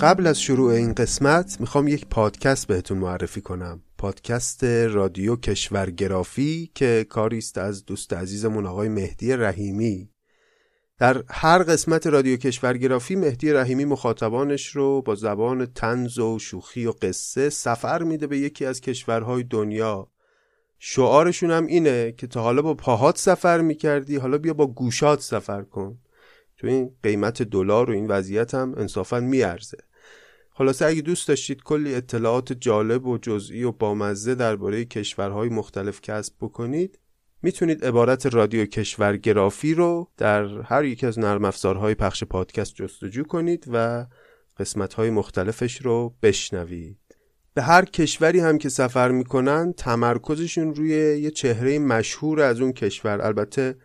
قبل از شروع این قسمت می‌خوام یک پادکست بهتون معرفی کنم. پادکست رادیو کشورگرافی که کاری است از دوست عزیزمون آقای مهدی رحیمی. در هر قسمت رادیو کشورگرافی مهدی رحیمی مخاطبانش رو با زبان تنز و شوخی و قصه سفر میده به یکی از کشورهای دنیا. شعارشون هم اینه که تا حالا با پاهات سفر می‌کردی حالا بیا با گوشات سفر کن. تو این قیمت دلار و این وضعیت هم انصافا میارزه. خلاصه اگه دوست داشتید کلی اطلاعات جالب و جزئی و بامزه درباره کشورهای مختلف کسب بکنید می‌تونید عبارت رادیو کشورگرافی رو در هر یک از نرم افزارهای پخش پادکست جستجو کنید و قسمتهای مختلفش رو بشنوید. به هر کشوری هم که سفر می‌کنن تمرکزشون روی یه چهره مشهور از اون کشور. البته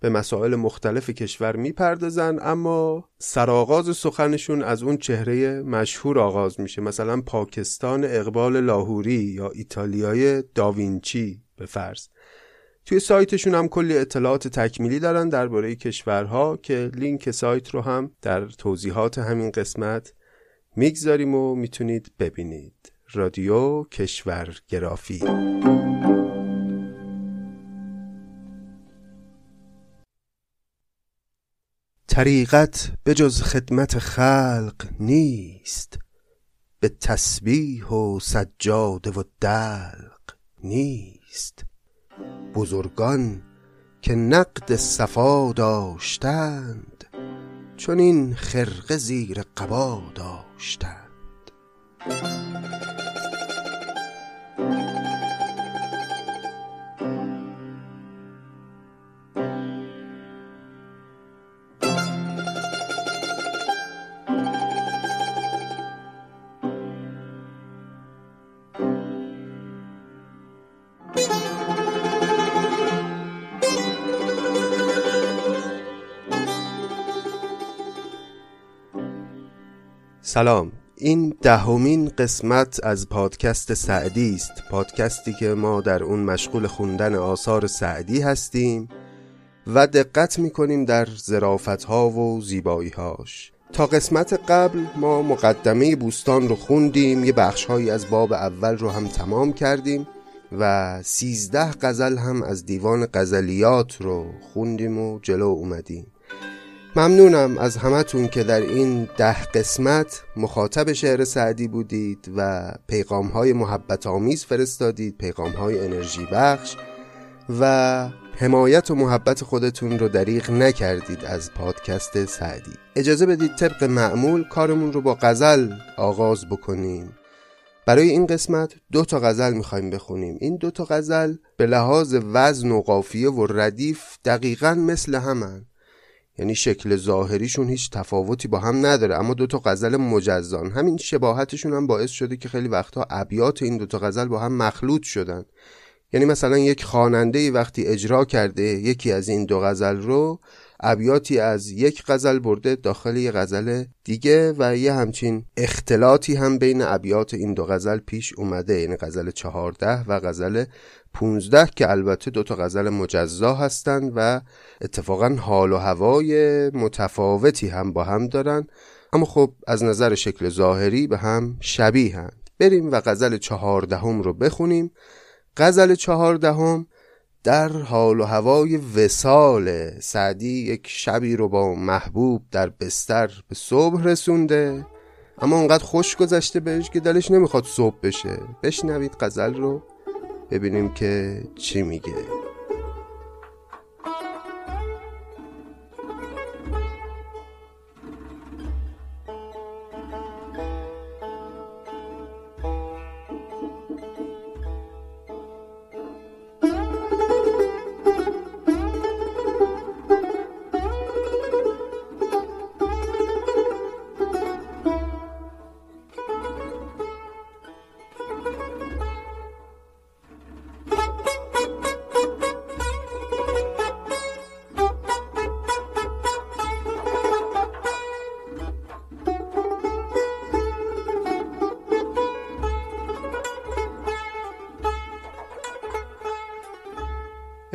به مسائل مختلف کشور می‌پردازن اما سرآغاز سخنشون از اون چهره مشهور آغاز میشه. مثلا پاکستان اقبال لاهوری یا ایتالیای داوینچی به فرض. توی سایتشون هم کلی اطلاعات تکمیلی دارن درباره کشورها که لینک سایت رو هم در توضیحات همین قسمت می‌گذاریم و می‌تونید ببینید. رادیو کشورگرافی. طریقت به جز خدمت خلق نیست به تسبیح و سجاده و دلق نیست. بزرگان که نقد صفا داشتند چون این خرقه زیر قبا داشتند. سلام. این دهمین قسمت از پادکست سعدی است. پادکستی که ما در اون مشغول خوندن آثار سعدی هستیم و دقت می‌کنیم در زرافت ها و زیبایی هاش تا قسمت قبل ما مقدمه بوستان رو خوندیم. یه بخشهایی از باب اول رو هم تمام کردیم و سیزده غزل هم از دیوان غزلیات رو خوندیم و جلو اومدیم. ممنونم از همتون که در این ده قسمت مخاطب شعر سعدی بودید و پیغام های محبت آمیز فرستادید پیغام های انرژی بخش و حمایت و محبت خودتون رو دریغ نکردید از پادکست سعدی. اجازه بدید طبق معمول کارمون رو با غزل آغاز بکنیم. برای این قسمت دو تا غزل می‌خوایم بخونیم. این دو تا غزل به لحاظ وزن و قافیه و ردیف دقیقا مثل همن. یعنی شکل ظاهریشون هیچ تفاوتی با هم نداره. اما دو تا غزل مجزان. همین شباهتشون هم باعث شده که خیلی وقتها ابیات این دو تا غزل با هم مخلوط شدن. یعنی مثلا یک خواننده وقتی اجرا کرده یکی از این دو غزل رو ابیاتی از یک غزل برده داخل یه غزل دیگه و یه همچین اختلاطی هم بین ابیات این دو غزل پیش اومده. یعنی غزل چهارده و غزل 15 که البته دو تا غزل مجزا هستند و اتفاقا حال و هوای متفاوتی هم با هم دارن. اما خب از نظر شکل ظاهری به هم شبیه هند. بریم و غزل چهاردهم رو بخونیم. غزل چهاردهم در حال و هوای وسال سعدی یک شبی رو با محبوب در بستر به صبح رسونده. اما اونقدر خوش گذشته بهش که دلش نمی‌خواد صبح بشه. بشنوید غزل رو. ببینیم که چی میگه.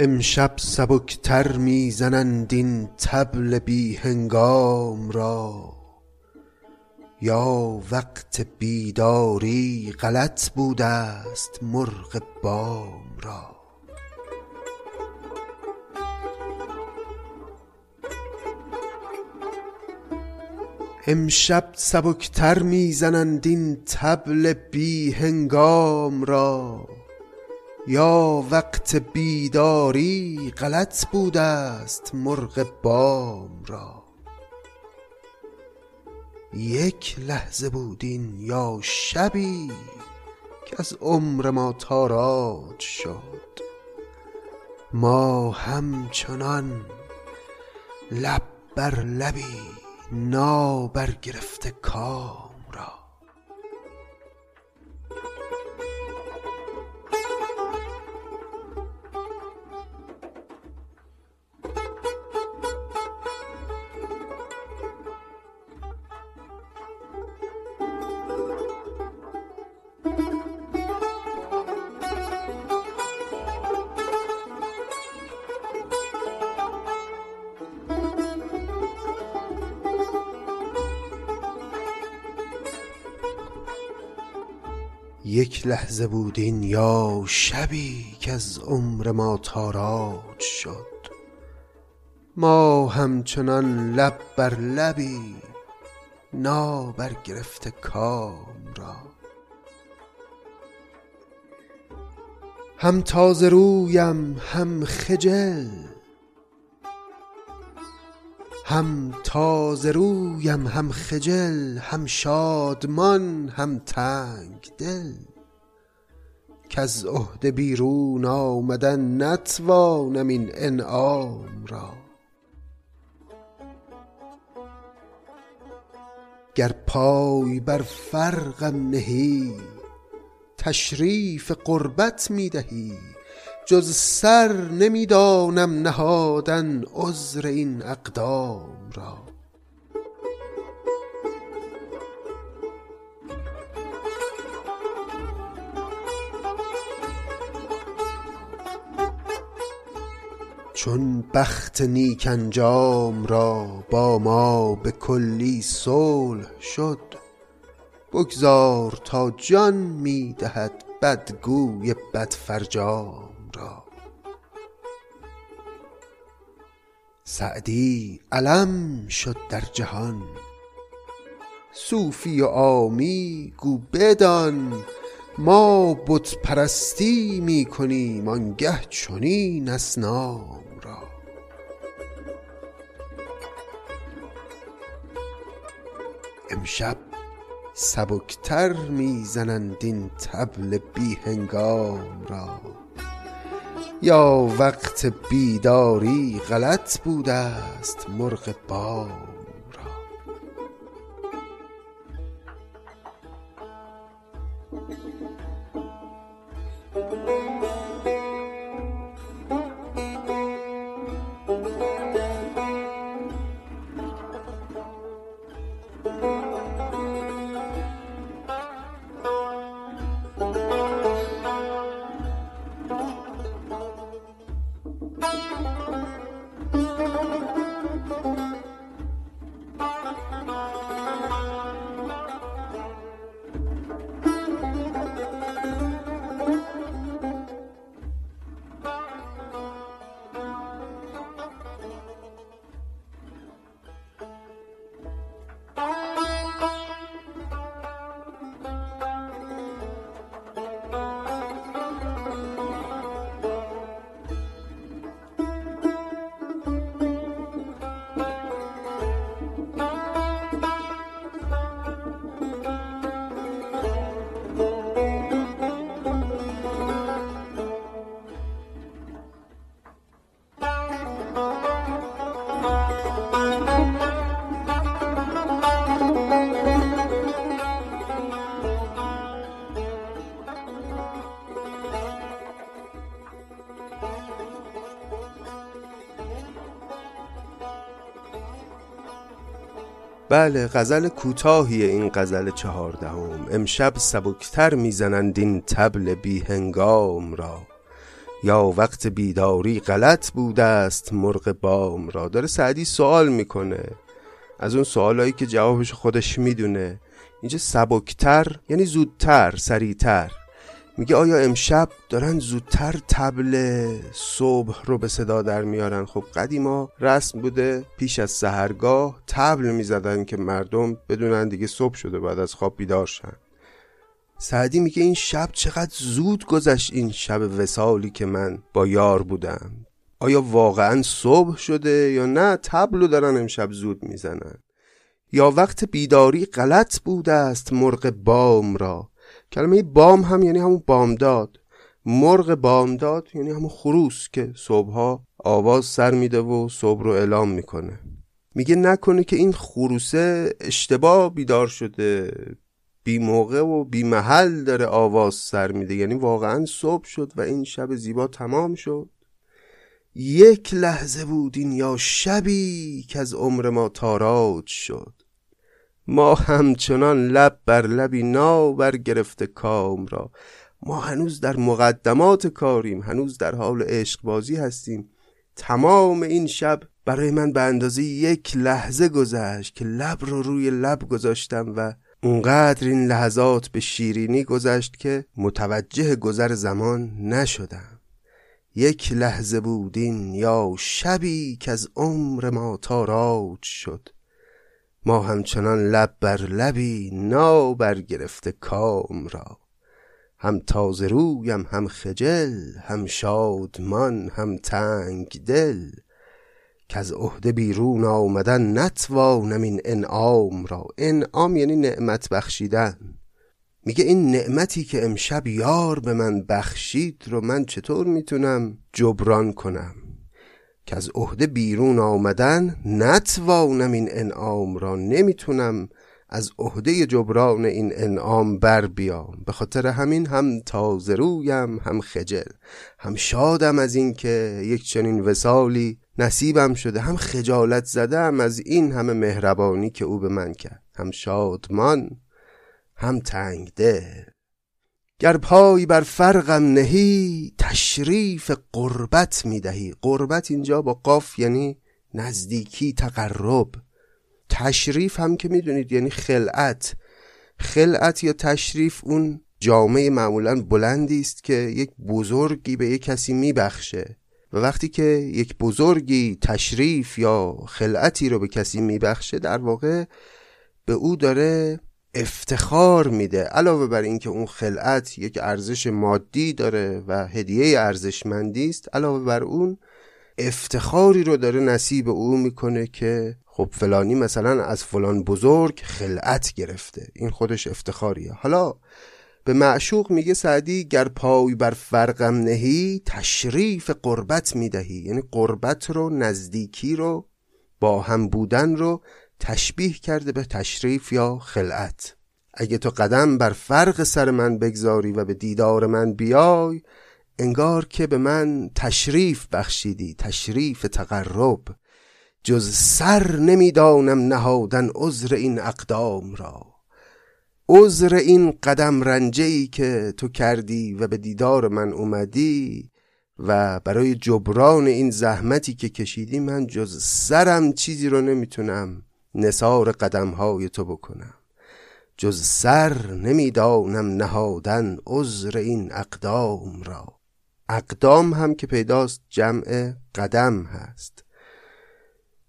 امشب سبکتر می‌زنند این طبل بی هنگام را. یا وقت بیداری غلط بوده است مرغ بام را. امشب سبکتر می‌زنند این طبل بی هنگام را. یا وقت بیداری غلط بوده است مرغ بام را. یک لحظه بودین یا شبی که از عمر ما تاراج شد. ما همچنان لب بر لبی نابرگرفته کام یک لحظه بودین یا شبی که از عمر ما تاراج شد. ما همچنان لب بر لبی نابرگرفته کام را. هم تازه رویم هم خجل هم تازه رویم هم خجل هم شادمان هم تنگ دل کز عهده بیرون آمدن نتوانم این انعام را. گر پای بر فرقم نهی تشریف قربت می دهی. جز سر نمی‌دانم نهادن عذر این اقدام را. چون بخت نیک انجام را با ما به کلی صلح شد بگذار تا جان می دهد بدگوی بدفرجام را. سعدی علم شد در جهان صوفی و عامی گو بدان ما بت پرستی می کنیم آنگه چنین اصنام امشب سبکتر می‌زنند این طبل بی هنگام را. یا وقت بیداری غلط بوده است مرغ بام بله غزل کوتاهی این غزل چهاردهم. امشب سبکتر می‌زنند این تبل بی هنگام را. یا وقت بیداری غلط بوده است مرغ بام را. داره سعدی سوال می‌کنه. از اون سوالایی که جوابش خودش می‌دونه. اینجا سبکتر یعنی زودتر سریعتر. میگه آیا امشب دارن زودتر تبل صبح رو به صدا در میارن؟ خب قدیما رسم بوده پیش از سهرگاه تبل می‌زدن که مردم بدونن دیگه صبح شده بعد از خواب بیدار شن. سعدی میگه این شب چقدر زود گذشت این شب وسالی که من با یار بودم. آیا واقعا صبح شده یا نه؟ تبلو دارن امشب زود می‌زنن. یا وقت بیداری غلط بوده است مرغ بام را. کلمه بام هم یعنی همون بامداد. مرغ بامداد یعنی همون خروس که صبحها آواز سر میده و صبح رو اعلام می‌کنه. میگه نکنه که این خروسه اشتباه بیدار شده. بی موقع و بی محل داره آواز سر میده. یعنی واقعا صبح شد و این شب زیبا تمام شد. یک لحظه بود این یا شبی که از عمر ما تاراج شد. ما همچنان لب بر لبی ناو بر گرفته کام را. ما هنوز در مقدمات کاریم هنوز در حال عشق بازی هستیم. تمام این شب برای من به اندازه یک لحظه گذشت که لب رو روی لب گذاشتم و اونقدر این لحظات به شیرینی گذشت که متوجه گذر زمان نشدم. یک لحظه بودین یا شبی که از عمر ما تاراج شد. ما همچنان لب بر لبی نا برگرفته کام را. هم تازه رویم هم خجل هم شادمان هم تنگ دل. که از عهده بیرون آمدن نتوانم این انعام را. انعام یعنی نعمت بخشیدن. میگه این نعمتی که امشب یار به من بخشید رو من چطور می‌تونم جبران کنم؟ که از عهده بیرون آمدن نتوانم این انعام را نمی‌تونم از عهده جبران این انعام بر بیام. به خاطر همین هم تازه رویم هم خجل هم شادم از این که یک چنین وسالی نصیبم شده هم خجالت زدم از این همه مهربانی که او به من کرد هم شادمان هم تنگ دل گر پای بر فرقم نهی تشریف قربت می‌دهی. قربت اینجا با قاف یعنی نزدیکی تقرب. تشریف هم که می‌دونید یعنی خلعت. خلعت یا تشریف اون جامعه معمولا بلندی است که یک بزرگی به یک کسی میبخشه. و وقتی که یک بزرگی تشریف یا خلعتی رو به کسی میبخشه در واقع به او داره افتخار میده. علاوه بر اینکه اون خلعت یک ارزش مادی داره و هدیه ارزشمندی است علاوه بر اون افتخاری رو داره نصیب او می‌کنه که خب فلانی مثلا از فلان بزرگ خلعت گرفته. این خودش افتخاریه. حالا به معشوق میگه سعدی گر پای بر فرقم نهی تشریف قربت می‌دهی. یعنی قربت رو نزدیکی رو با هم بودن رو تشبیه کرده به تشریف یا خلعت. اگه تو قدم بر فرق سر من بگذاری و به دیدار من بیای انگار که به من تشریف بخشیدی تشریف تقرب. جز سر نمی‌دانم نهادن عذر این اقدام را. عذر این قدم رنجه ای که تو کردی و به دیدار من اومدی و برای جبران این زحمتی که کشیدی من جز سرم چیزی رو نمی‌تونم نصار قدم های تو بکنم. جز سر نمی‌دانم نهادن عذر این اقدام را. اقدام هم که پیداست جمع قدم هست.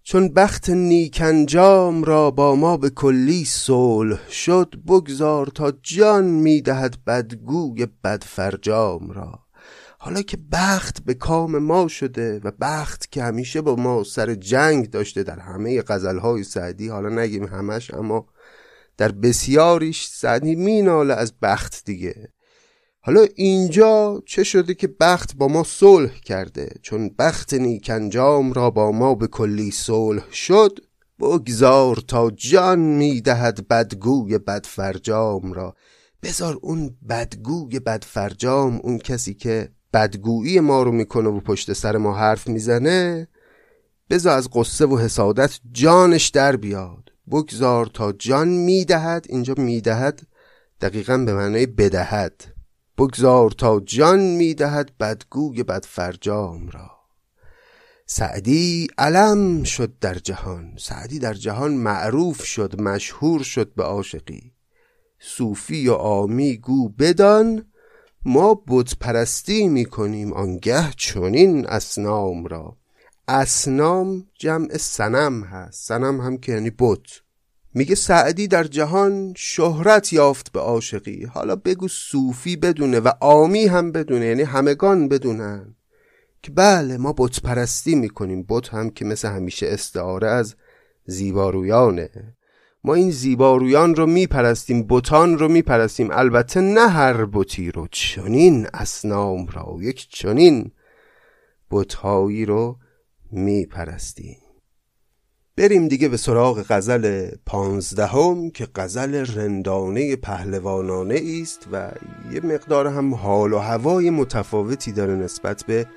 چون بخت نیکنجام را با ما به کلی صلح شد بگذار تا جان می‌دهد بدگوی بدفرجام را. حالا که بخت به کام ما شده و بخت که همیشه با ما سر جنگ داشته در همه غزلهای سعدی حالا نگیم همش اما در بسیاریش سعدی میناله از بخت دیگه. حالا اینجا چه شده که بخت با ما صلح کرده؟ چون بخت نیکنجام را با ما به کلی صلح شد بگذار تا جان می‌دهد بدگوی بدفرجام را. بذار اون بدگوی بدفرجام اون کسی که بدگویی ما رو می‌کنه و پشت سر ما حرف می‌زنه بذار از قصه و حسادت جانش در بیاد. بگذار تا جان می‌دهد اینجا می‌دهد دقیقا به معنای بدهد. بگذار تا جان می‌دهد بدگوی بدفرجام را. سعدی علم شد در جهان. سعدی در جهان معروف شد مشهور شد به عاشقی. صوفی و آمی گو بدان ما بت پرستی می‌کنیم آنگه چنین اسنام را. اسنام جمع سنم هست. سنم هم که یعنی بت. میگه سعدی در جهان شهرت یافت به عاشقی. حالا بگو صوفی بدونه و آمی هم بدونه یعنی همگان بدونن. که بله ما بت پرستی می‌کنیم. بت هم که مثل همیشه استعاره از زیبارویانه. ما این زیبارویان رو میپرستیم بتان رو میپرستیم. البته نه هر بتی رو چنین اسنام را یک چنین بتهایی رو میپرستیم. بریم دیگه به سراغ غزل پانزدهم که غزل رندانه پهلوانانه است و یه مقدار هم حال و هوای متفاوتی داره نسبت به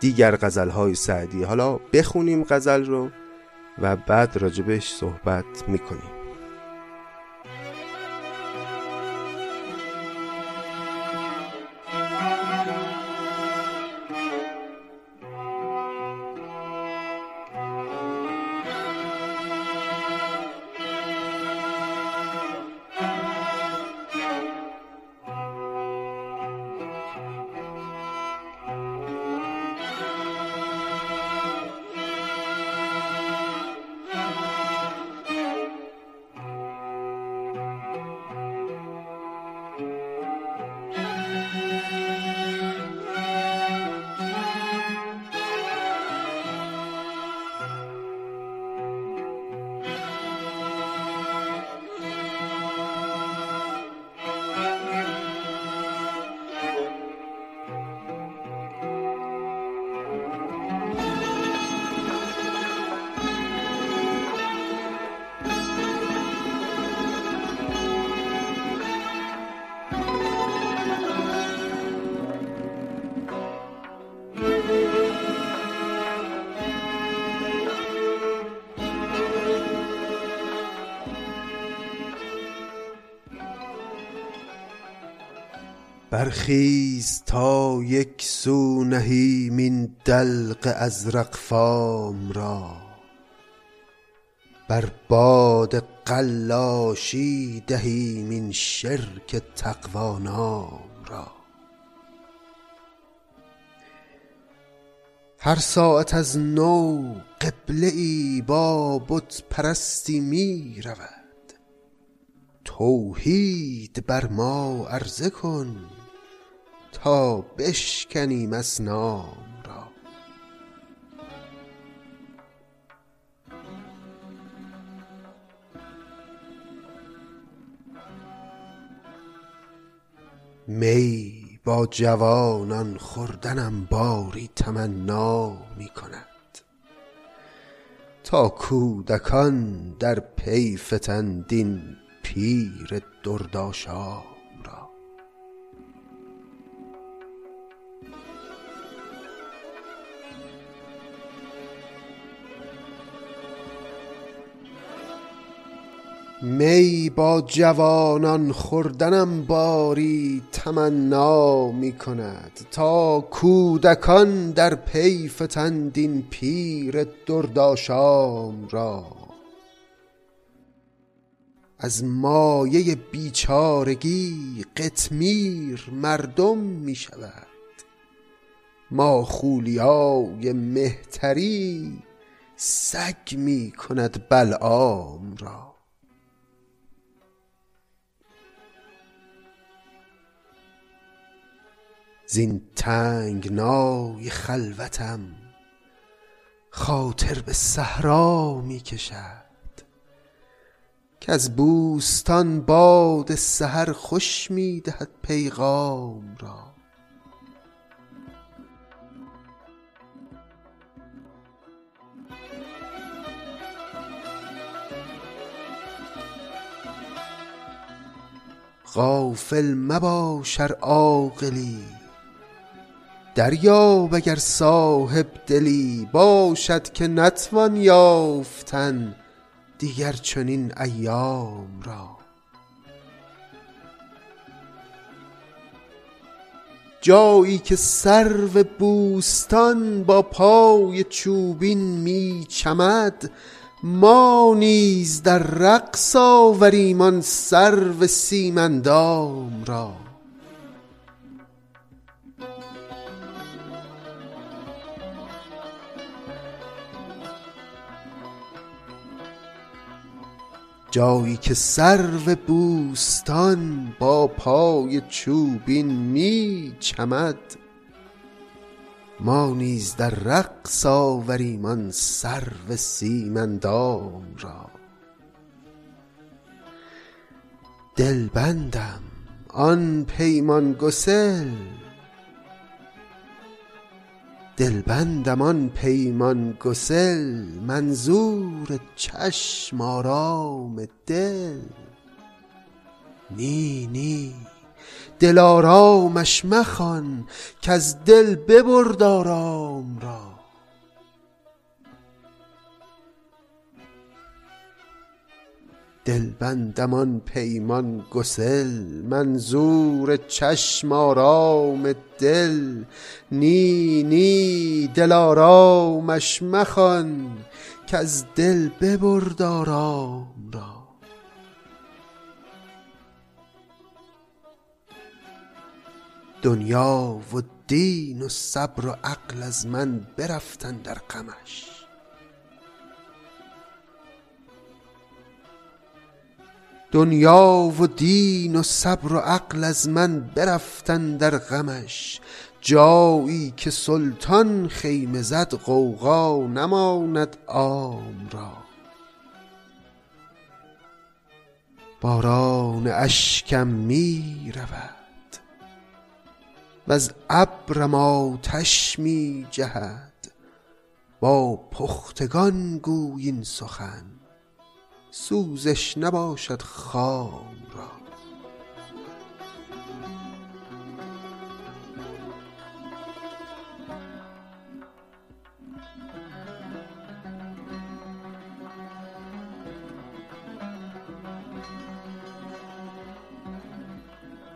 دیگر غزلهای سعدی. حالا بخونیم غزل رو و بعد راجبش صحبت می‌کنیم. برخیز تا یک سو نهیم این دلق ازرق فام را. بر باد قلاشی دهیم این شرک تقوانام را. هر ساعت از نو قبله ای با بت پرستی می رود. توحید بر ما عرضه کن. تا بشکنیم اسنام را. می با جوانان خوردنم باری تمنا می کند. تا کودکان در پی فتند پیر درداشام می با جوانان خوردنم باری تمنا می کند تا کودکان در پی فتند این پیر درداشام را. از مایه بیچارگی قطمیر مردم می شود. ما خولیای مهتری سگ می کند بلعام را. زین تنگنای خلوتم خاطر به صحرا می کشد از بوستان باد سحر خوش می دهد پیغام را. غافل مباش ار عاقلی دریاب اگر صاحب دلی باشد که نتوان یافتن دیگر چنین ایام را. جایی که سرو بوستان با پای چوبین می چمد ما نیز در رقص آوریم آن سرو سیمندام را. جایی که سرو بوستان با پای چوبین می چمد. ما نیز در رقص آوریم آن سرو سیمندام را. دلبندم آن پیمان گسل دلبندم آن پیمان گسل منظور چشم آرام دل. نی نی دلارامش مخوان کز دل ببرد آرام را. دلبندم آن پیمان گسل منظور چشم آرام دل. نی نی دلارامش مخوان کز دل ببرد آرام را. دنیا و دین و صبر و عقل از من برفتن در غمش. دنیا و دین و صبر و عقل از من برفتن در غمش. جایی که سلطان خیمه زد غوغا نماند عام را. باران اشکم می رود وز ابرم آتش می جهد. با پختگان گوی این سخن. سوزش نباشد خام را.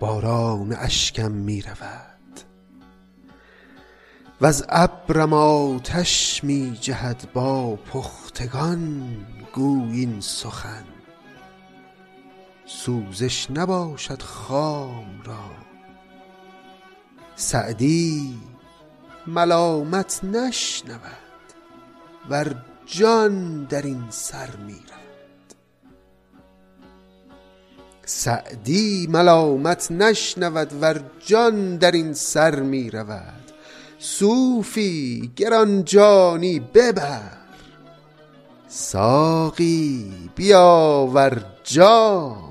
باران اشکم می رود. وز ابرم آتش می جهد با پختگان. گوی این سخن سوزش نباشد خام را. سعدی ملامت نشنود ور جان در این سر می رود سعدی ملامت نشنود ور جان در این سر می رود صوفی گرانجانی ببر ساقی بیاور جام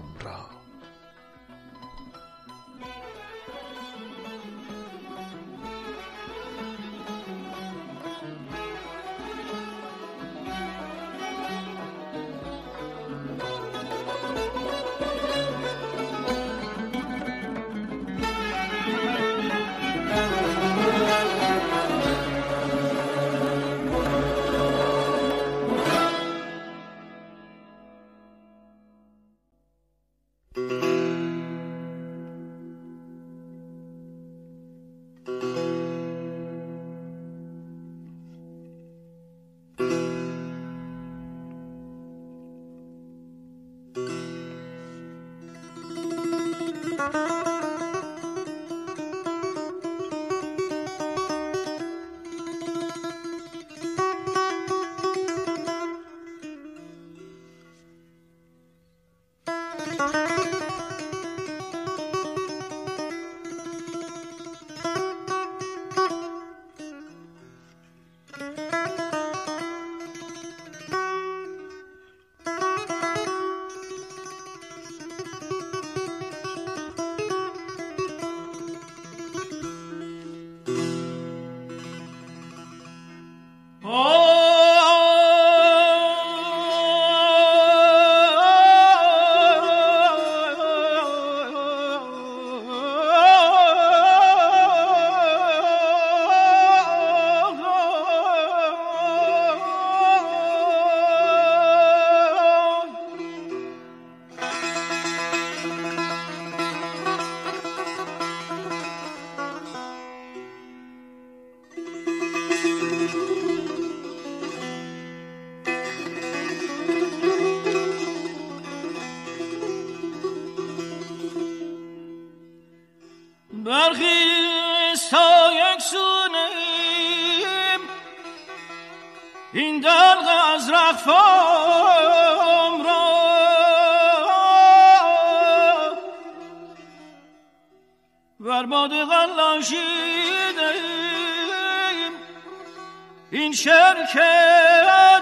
این شرک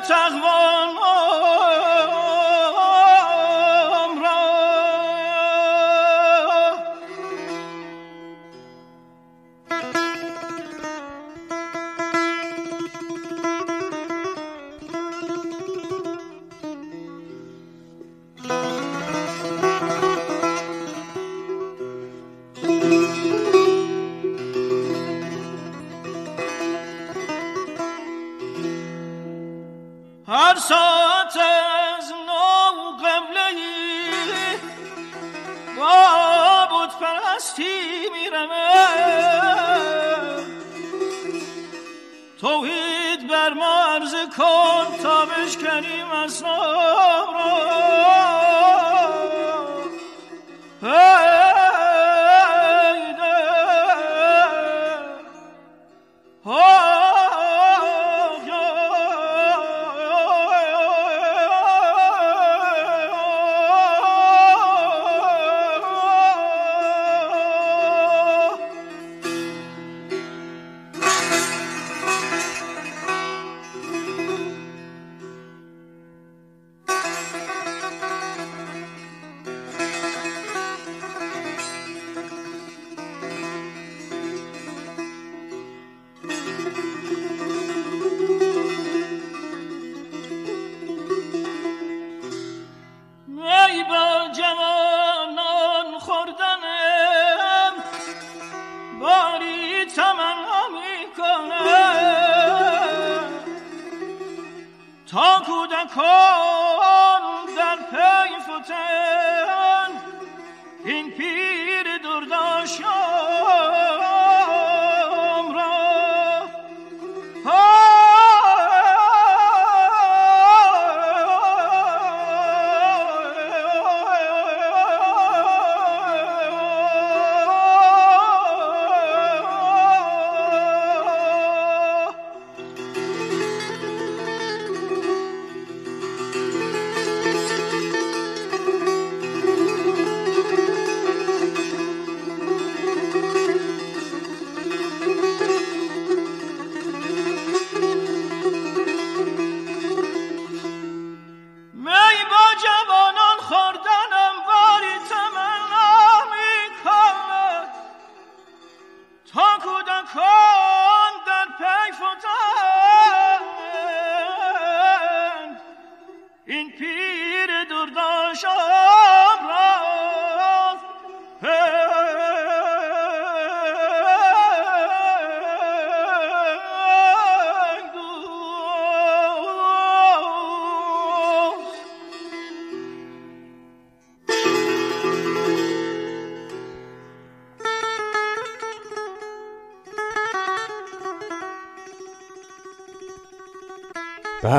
تقوان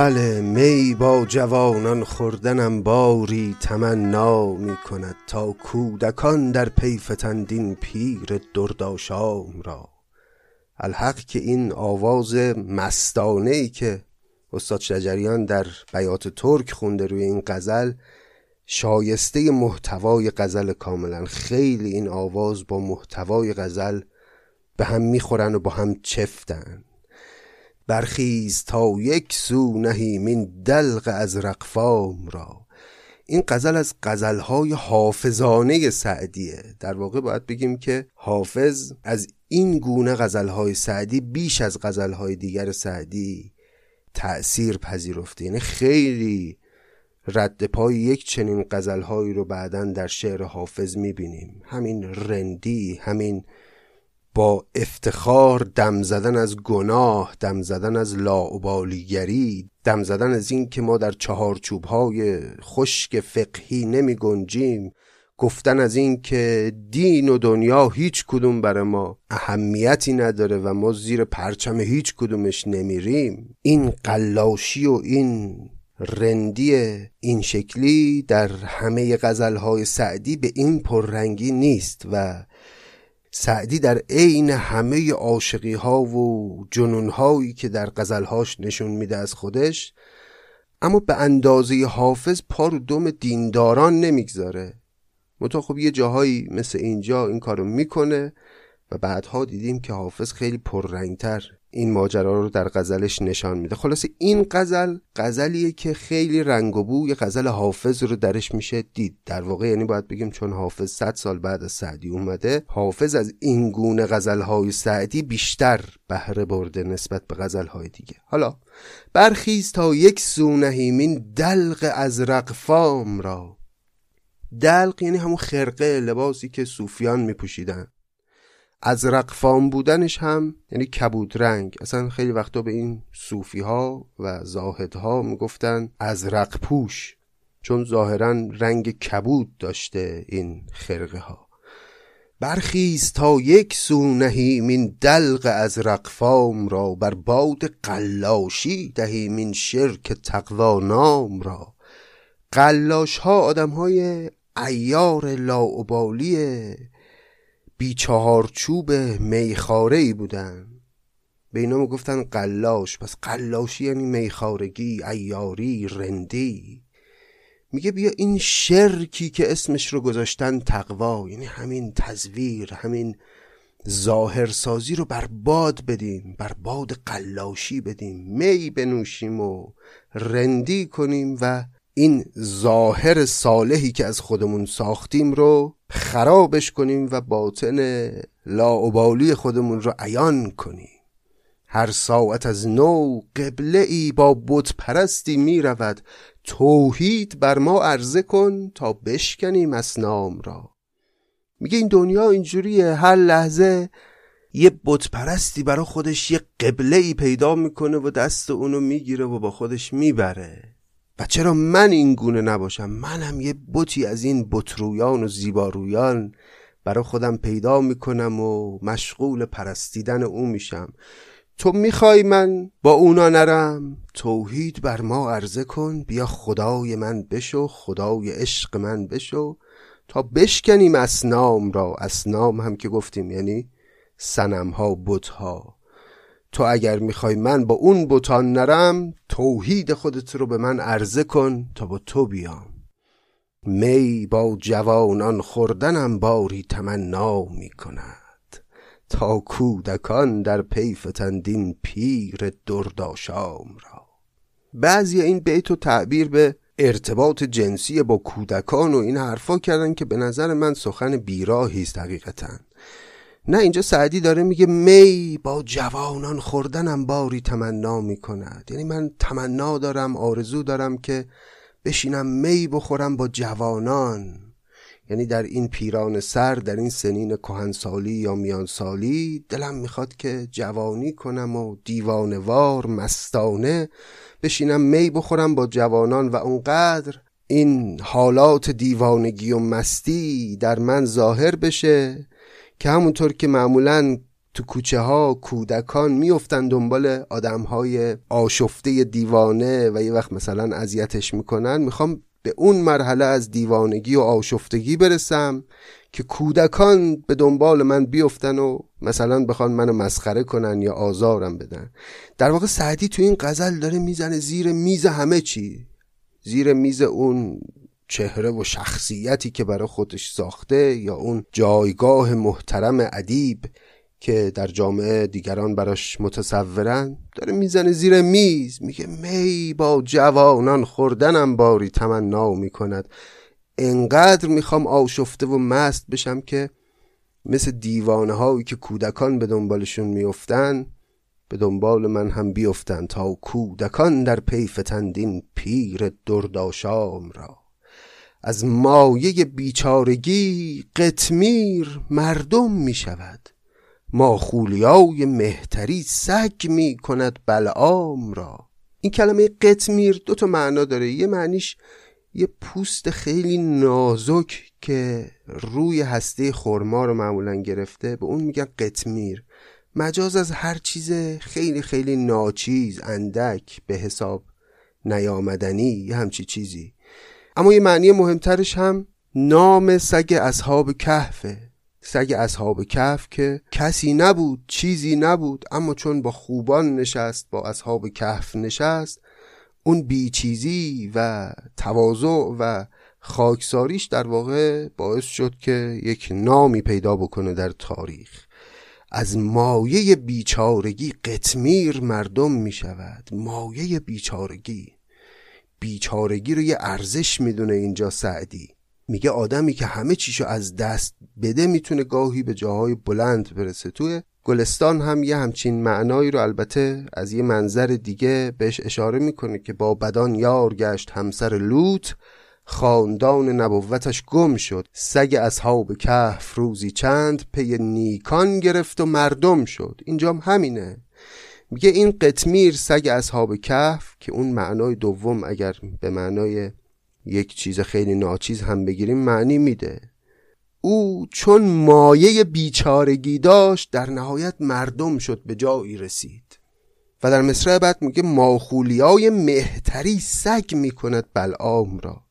بله می با جوانان خوردنم باری تمنا می کند تا کودکان در پی فتند پیر درداشام را. الحق که این آواز مستانه ای که استاد شجریان در بیات ترک خونده روی این غزل شایسته محتوای غزل کاملا. خیلی این آواز با محتوای غزل به هم می‌خورن و با هم چفتن. برخیز تا یک سو نهیم این دلق از رقفام را. این غزل از غزلهای حافظانه سعدیه. در واقع باید بگیم که حافظ از این گونه غزلهای سعدی بیش از غزلهای دیگر سعدی تأثیر پذیرفته. یعنی خیلی رد پای یک چنین غزلهایی رو بعدا در شعر حافظ می‌بینیم. همین رندی همین با افتخار دم زدن از گناه دم زدن از لاعبالیگری دم زدن از این که ما در چهارچوب های خشک فقهی نمی گنجیم گفتن از این که دین و دنیا هیچ کدوم برای ما اهمیتی نداره و ما زیر پرچم هیچ کدومش نمیریم. این قلاشی و این رندی این شکلی در همه غزلهای سعدی به این پررنگی نیست و سعدی در عین همه عاشقی ها و جنون هایی که در غزلهاش نشون میده از خودش اما به اندازه حافظ پا رو دم دینداران نمی‌گذاره. متا خب یه جاهایی مثل اینجا این کارو می‌کنه و بعدها دیدیم که حافظ خیلی پررنگتر این ماجرا رو در غزلش نشان میده. خلاصه این غزل غزلیه که خیلی رنگ و بوی غزل حافظ رو درش میشه دید. در واقع یعنی باید بگیم چون حافظ 100 سال بعد از سعدی اومده حافظ از این گونه غزلهای سعدی بیشتر بهره برده نسبت به غزلهای دیگه. حالا برخیز تا یک سو نهیمین دلق از رقفام را. دلق یعنی همون خرقه لباسی که صوفیان میپوشیدن. از رقفام بودنش هم یعنی کبود رنگ. اصلا خیلی وقتا به این صوفی ها و زاهد ها می‌گفتن از رقپوش چون ظاهرا رنگ کبود داشته این خرقه ها برخیز تا یک سو نهیم این دلق از رقفام را بر باد قلاشی دهیم این شرک تقوا نام را. قلاش ها آدم های ایار لاعبالیه بی چهارچوب میخاره ای بودن. به اینا می‌گفتن قلاش. پس قلاشی یعنی میخارگی ایاری رندی. میگه بیا این شرکی که اسمش رو گذاشتن تقوا یعنی همین تزویر همین ظاهرسازی رو بر باد بدیم بر باد قلاشی بدیم. می بنوشیم و رندی کنیم و این ظاهر صالحی که از خودمون ساختیم رو خرابش کنیم و باطن لاعبالی خودمون رو عیان کنیم. هر ساعت از نو قبله ای با بت پرستی می رود توحید بر ما عرضه کن تا بشکنیم اسنام را. میگه این دنیا اینجوریه. هر لحظه یه بت پرستی برا خودش یه قبله ای پیدا می‌کنه و دست اونو می‌گیره و با خودش می‌بره. چرا من این گونه نباشم؟ منم یه بوتی از این بطرویان و زیبارویان برای خودم پیدا می‌کنم و مشغول پرستیدن او میشم. تو می‌خوای من با اونا نرم؟ توحید بر ما عرضه کن. بیا خدای من بشو خدای عشق من بشو. تا بشکنیم اسنام را اسنام هم که گفتیم یعنی سنم ها بت ها تو اگر می‌خوای من با اون بوتان نرم توحید خودت رو به من عرضه کن تا با تو بیام. می با جوانان خوردنم باری تمنا می‌کند. تا کودکان در پی فتندین پیر درداشام را. بعضی این بیت و تعبیر به ارتباط جنسی با کودکان و این حرفا کردن که به نظر من سخن بیراهی است حقیقتا. نه اینجا سعدی داره میگه می با جوانان خوردنم باری تمنا می‌کند. یعنی من تمنا دارم آرزو دارم که بشینم می بخورم با جوانان. یعنی در این پیران سر در این سنین کهنسالی یا میانسالی دلم می‌خواد که جوانی کنم و دیوانوار مستانه بشینم می بخورم با جوانان و اونقدر این حالات دیوانگی و مستی در من ظاهر بشه که همونطور که معمولا تو کوچه ها کودکان میفتن دنبال آدم های آشفته دیوانه و یه وقت مثلا اذیتش می‌کنن می‌خوام به اون مرحله از دیوانگی و آشفتگی برسم که کودکان به دنبال من بیفتن و مثلا بخوان منو مسخره کنن یا آزارم بدن. در واقع سعدی تو این غزل داره می‌زنه زیر میز همه چی. زیر میز اون چهره و شخصیتی که برای خودش ساخته یا اون جایگاه محترم ادیب که در جامعه دیگران براش متصورن داره می‌زنه زیر میز میگه می با جوانان خوردنم باری تمنا می‌کند انقدر می‌خوام آشفته و مست بشم که مثل دیوانه هایی که کودکان به دنبالشون میفتن به دنبال من هم بیفتن تا کودکان در پی فتندین پیر درداشام را. از مایه بیچارگی قطمیر مردم می شود ما خولیای مهتری سگ می کند بلعام را. این کلمه قطمیر دو تا معنا داره. یه معنیش یه پوست خیلی نازک که روی هسته خورما رو معمولا گرفته. به اون میگن قطمیر. مجاز از هر چیز خیلی خیلی ناچیز اندک به حساب نیامدنی یه همچی چیزی. اما یه معنی مهمترش هم نام سگ اصحاب کهفه سگ اصحاب کف که کسی نبود چیزی نبود اما چون با خوبان نشست با اصحاب کف نشست اون بیچیزی و تواضع و خاکساریش در واقع باعث شد که یک نامی پیدا بکنه در تاریخ. از مایه بیچارگی قطمیر مردم می شود مایه بیچارگی. بیچارگی رو یه ارزش می‌دونه اینجا سعدی. میگه آدمی که همه چیشو از دست بده می‌تونه گاهی به جاهای بلند برسه. توی گلستان هم یه همچین معنایی رو البته از یه منظر دیگه بهش اشاره می‌کنه که با بدان یار گشت همسر لوط خاندان نبوتش گم شد. سگ اصحاب کهف روزی چند پی نیکان گرفت و مردم شد. اینجام همینه. میگه این قطمیر سگ اصحاب کهف که اون معنای دوم اگر به معنای یک چیز خیلی ناچیز هم بگیریم معنی میده. او چون مایه بیچارگی داشت در نهایت مردم شد به جایی رسید و در مصرع بعد میگه ماخولیای مهتری سگ می‌کند بلعام را.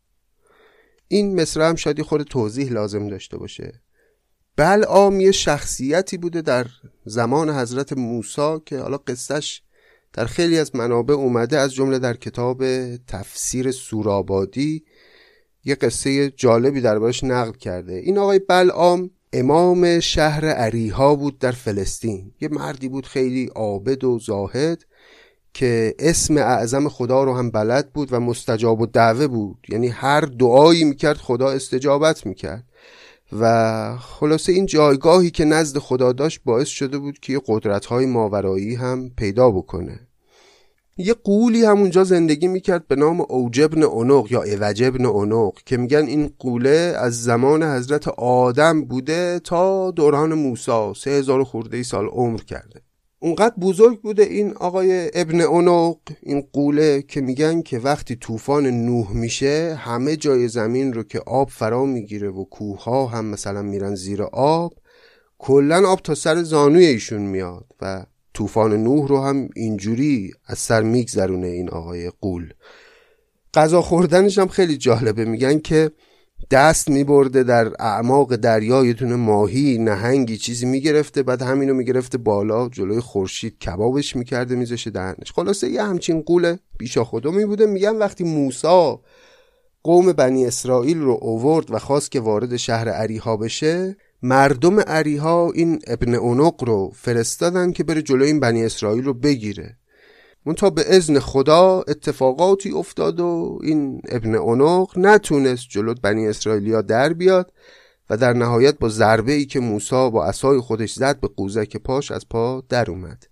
این مصرع هم شاید خود توضیح لازم داشته باشه. بلعام یه شخصیتی بوده در زمان حضرت موسی که حالا قصهش در خیلی از منابع اومده از جمله در کتاب تفسیر سورابادی یه قصه جالبی دربارش نقل کرده. این آقای بلعام امام شهر عریها بود در فلسطین. یه مردی بود خیلی عابد و زاهد که اسم اعظم خدا رو هم بلد بود و مستجاب و دعوه بود. یعنی هر دعایی می‌کرد خدا استجابت می‌کرد. و خلاصه این جایگاهی که نزد خدا داشت باعث شده بود که قدرت های ماورایی هم پیدا بکنه. یه قولی همونجا زندگی می‌کرد به نام اوجبن اونق یا اوجبن اونق که میگن این قوله از زمان حضرت آدم بوده تا دوران موسی سه هزار خورده سال عمر کرده. اونقدر بزرگ بوده این آقای ابن اونق این قوله که میگن که وقتی طوفان نوح میشه همه جای زمین رو که آب فرا می‌گیره و کوه ها هم مثلا میرن زیر آب کلا آب تا سر زانوی ایشون میاد و طوفان نوح رو هم اینجوری از سر میگذرونه این آقای قول. غذا خوردنش هم خیلی جالبه. میگن که دست میبرده در اعماق دریا ماهی نهنگی چیزی می‌گرفته بعد همینو می‌گرفته بالا جلوی خورشید کبابش می‌کرده میذاشه دهنش. خلاصه یه همچین قول بیشا خودمی بوده میگن وقتی موسا قوم بنی اسرائیل رو اوورد و خواست که وارد شهر عریها بشه مردم عریها این ابن اونق رو فرستادن که بره جلوی این بنی اسرائیل رو بگیره. تا به ازن خدا اتفاقاتی افتاد و این ابن اونق نتونست جلوت بنی اسرائیلیا در بیاد و در نهایت با ضربه ای که موسا با اسای خودش زد به قوزک پاش از پا در اومد.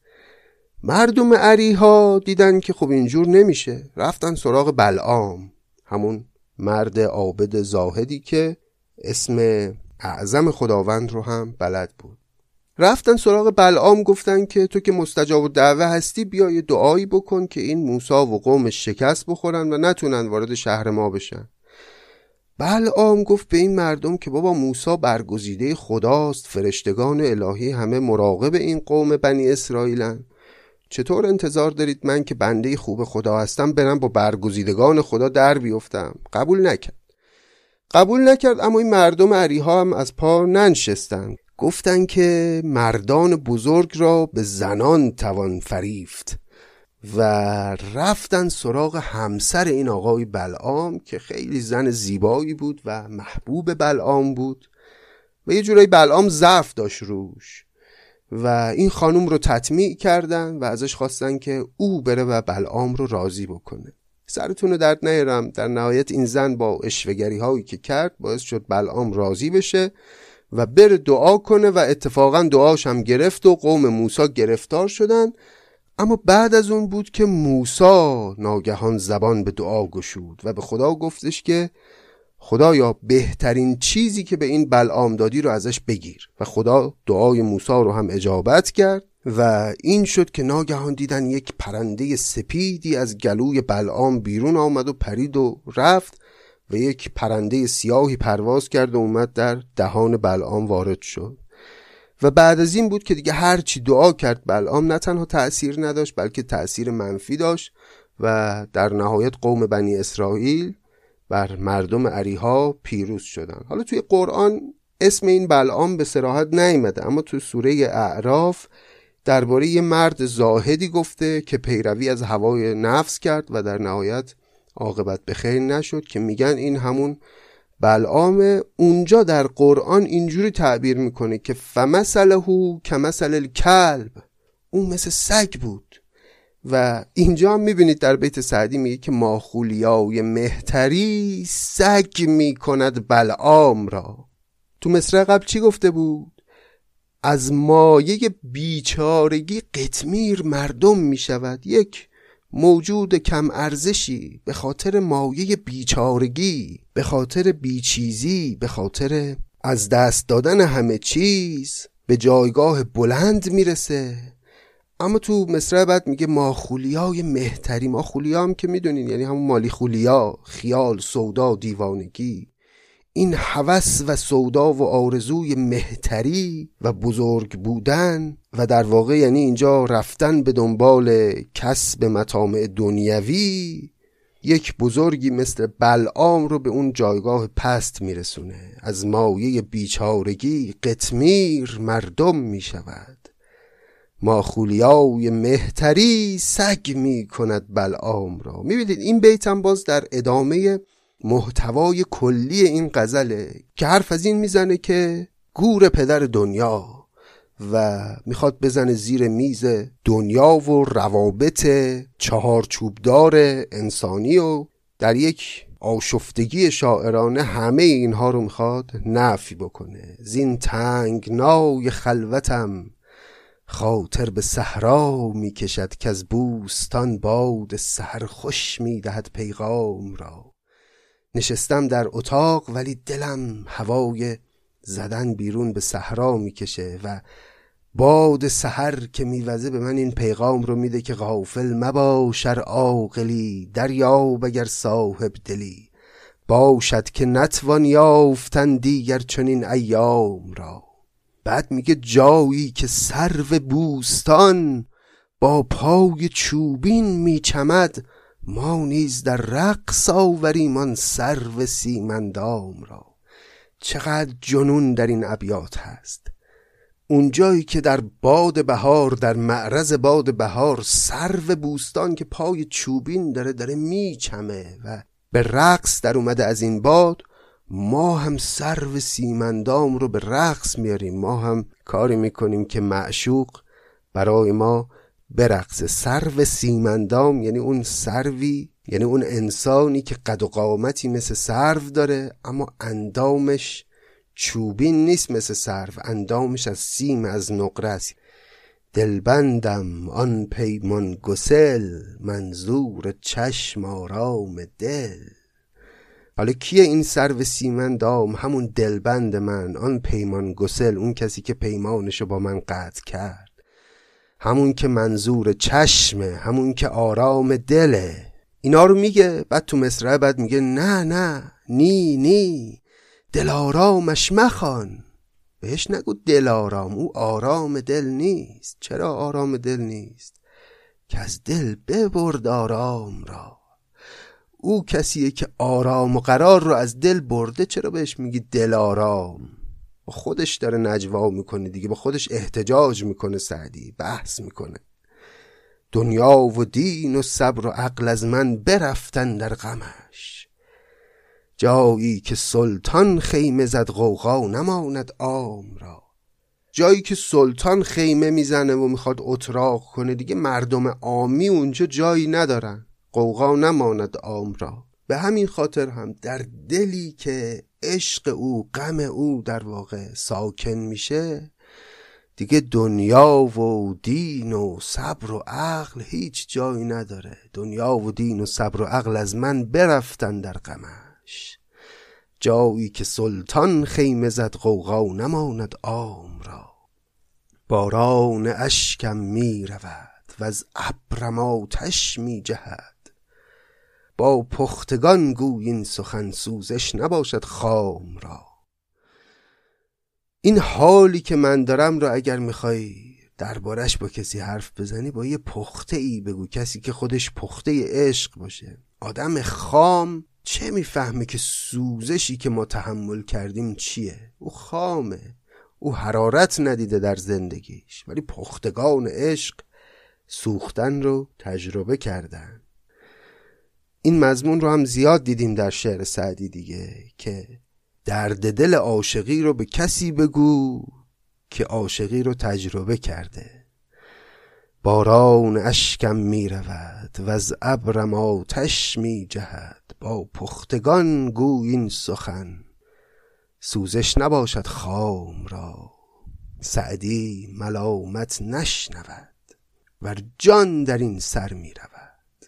مردم عریها دیدن که خب اینجور نمیشه. رفتن سراغ بلعام همون مرد عابد زاهدی که اسم اعظم خداوند رو هم بلد بود. رفتن سراغ بلعام گفتن که تو که مستجاب و دعوه هستی بیا یه دعایی بکن که این موسا و قومش شکست بخورن و نتونن وارد شهر ما بشن. بلعام گفت به این مردم که بابا موسا برگزیده خداست فرشتگان الهی همه مراقب این قوم بنی اسرائیلن. چطور انتظار دارید من که بنده خوب خدا هستم برم با برگزیدگان خدا در بیفتم؟ قبول نکرد. قبول نکرد اما این مردم عریها هم از پا ننشستند. گفتن که مردان بزرگ را به زنان توان فریفت و رفتن سراغ همسر این آقای بلعام که خیلی زن زیبایی بود و محبوب بلعام بود و یه جورایی بلعام ضعف داشت روش و این خانم رو تطمیع کردن و ازش خواستن که او بره و بلعام رو راضی بکنه. سرتون رو درد نیارم. در نهایت این زن با اشوگری هایی که کرد باعث شد بلعام راضی بشه و بره دعا کنه و اتفاقا دعاش هم گرفت و قوم موسا گرفتار شدن اما بعد از اون بود که موسا ناگهان زبان به دعا گشود و به خدا گفتش که خدایا بهترین چیزی که به این بلعام دادی رو ازش بگیر. و خدا دعای موسا رو هم اجابت کرد و این شد که ناگهان دیدن یک پرنده سپیدی از گلوی بلعام بیرون آمد و پرید و رفت. و یک پرنده سیاهی پرواز کرد و اومد در دهان بلعام وارد شد. و بعد از این بود که دیگه هرچی دعا کرد بلعام نه تنها تأثیر نداشت بلکه تأثیر منفی داشت و در نهایت قوم بنی اسرائیل بر مردم عریها پیروز شدن حالا توی قرآن اسم این بلعام به سراحت نیامده اما تو سوره اعراف درباره یه مرد زاهدی گفته که پیروی از هوای نفس کرد و در نهایت عاقبت به خیر نشد که میگن این همون بلعام. اونجا در قرآن اینجوری تعبیر می‌کنه که فمثله کمثل الکلب اون مثل سگ بود. و اینجا هم می‌بینید در بیت سعدی میگه که ماخولیای مهتری سگ می‌کند بلعام را. تو مصر قبل چی گفته بود؟ از مایه بیچارگی قطمیر مردم می‌شود. یک موجود کم ارزشی به خاطر مایه بیچارگی به خاطر بیچیزی به خاطر از دست دادن همه چیز به جایگاه بلند می‌رسه. اما تو مصرع بعد میگه ماخولیای مهتری ماخولیا هم که می‌دونین یعنی همون مالی خولیا خیال سودا دیوانگی. این هوس و سودا و آرزوی مهتری و بزرگ بودن و در واقع یعنی اینجا رفتن به دنبال کسب مطامع دنیوی یک بزرگی مثل بلعام رو به اون جایگاه پست میرسونه. از مایه بیچارگی قطمیر مردم می‌شود. ماخولیای مهتری سگ می کند بلعام را. می‌بینید این بیتم باز در ادامه محتوای کلی این غزله که حرف از این می‌زنه که گور پدر دنیا. و می‌خواد بزنه زیر میز دنیا و روابط چهارچوبدار انسانی و در یک آشفتگی شاعرانه همه اینها رو می‌خواد نفی بکنه. زین تنگنای خلوتم خاطر به صحرا می‌کشد که از بوستان باد سحر خوش می‌دهد پیغام را. نشستم در اتاق ولی دلم هوای زدن بیرون به صحرا می‌کشه و باد سحر که میوزه به من این پیغام رو میده که غافل مباشر عاقلی دریاب اگر صاحب دلی. باشد که نتوان یافتن دیگر چنین ایام را. بعد میگه جایی که سرو بوستان با پای چوبین میچمد ما نیز در رقص آوریم آن سرو سیمندام را. چقدر جنون در این ابیات هست. اونجایی که در باد بهار در معرض باد بهار سرو بوستان که پای چوبین داره داره میچمه و به رقص در اومده از این باد ما هم سرو سیمندام رو به رقص میاریم. ما هم کاری می‌کنیم که معشوق برای ما برقص سرو سیمندام یعنی اون سروی یعنی اون انسانی که قد و قامتی مثل سرو داره اما اندامش چوبین نیست مثل سرو اندامش از سیم از نقره است. دلبندم آن پیمان گسل منظور چشم آرام دل. حالا کیه این سرو سیمندام همون دلبند من آن پیمان گسل اون کسی که پیمانشو با من قطع کرد. همون که منظور چشمه همون که آرام دله. اینا رو میگه بعد تو مصرع بعد میگه نه نه نی نی. دلارامش مخوان. بهش نگو دلارام او آرام دل نیست. چرا آرام دل نیست؟ که از دل ببرد آرام را. او کسیه که آرام و قرار رو از دل برده چرا بهش میگی دلارام؟ با خودش داره نجوا می‌کنه دیگه با خودش احتجاج می‌کنه سعدی بحث می‌کنه. دنیا و دین و صبر و عقل از من برفتن در غمش. جایی که سلطان خیمه زد غوغا نماند عام را. جایی که سلطان خیمه می‌زنه و می‌خواد اتراق کنه دیگه مردم عامی اونجا جایی ندارن. قوقا نماند عام را. به همین خاطر هم در دلی که عشق او غم او در واقع ساکن میشه دیگه دنیا و دین و صبر و عقل هیچ جایی نداره. دنیا و دین و صبر و عقل از من برفتن در غمش جایی که سلطان خیمه زد قوقا نماند عام را. باران اشکم می رود و از ابرم آتش می جهد با پختگان گویین سخن سوزش نباشد خام را. این حالی که من دارم را اگر می‌خوای دربارش با کسی حرف بزنی با یه پخته ای بگو کسی که خودش پخته عشق باشه. آدم خام چه می‌فهمه که سوزشی که ما تحمل کردیم چیه؟ او خامه. او حرارت ندیده در زندگیش ولی پختگان عشق سوختن رو تجربه کردن. این مضمون رو هم زیاد دیدیم در شعر سعدی دیگه که درد دل عاشقی رو به کسی بگو که عاشقی رو تجربه کرده. باران اشکم می رود و از ابرم آتش می جهد. با پختگان گو این سخن سوزش نباشد خام را. سعدی ملامت نشنود و جان در این سر می رود.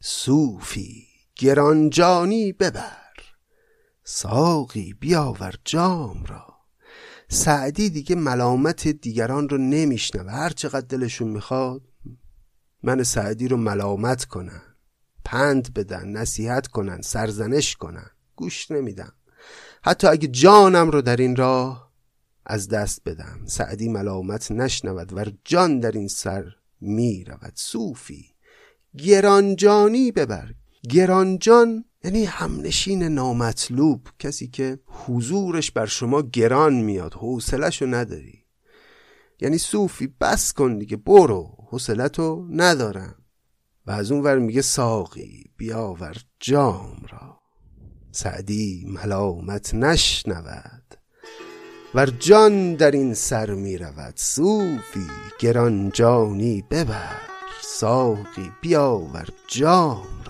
صوفی گرانجانی ببر ساقی بیاور جام را. سعدی دیگه ملامت دیگران رو نمیشنوه. هر چقدر دلشون می‌خواد من سعدی رو ملامت کنن. پند بدن نصیحت کنن سرزنش کنن. گوش نمیدم. حتی اگه جانم رو در این راه از دست بدم سعدی ملامت نشنود و جان در این سر می رود صوفی گرانجانی ببر. گرانجان یعنی همنشین نامطلوب کسی که حضورش بر شما گران میاد حوصلهشو نداری. یعنی صوفی بس کن دیگه برو حوصلتو ندارم. و از اون ور میگه ساقی بیاور جام را. سعدی ملامت نشنود ور جان در این سر می رود صوفی گران جانی ببر ساقی بیاور جام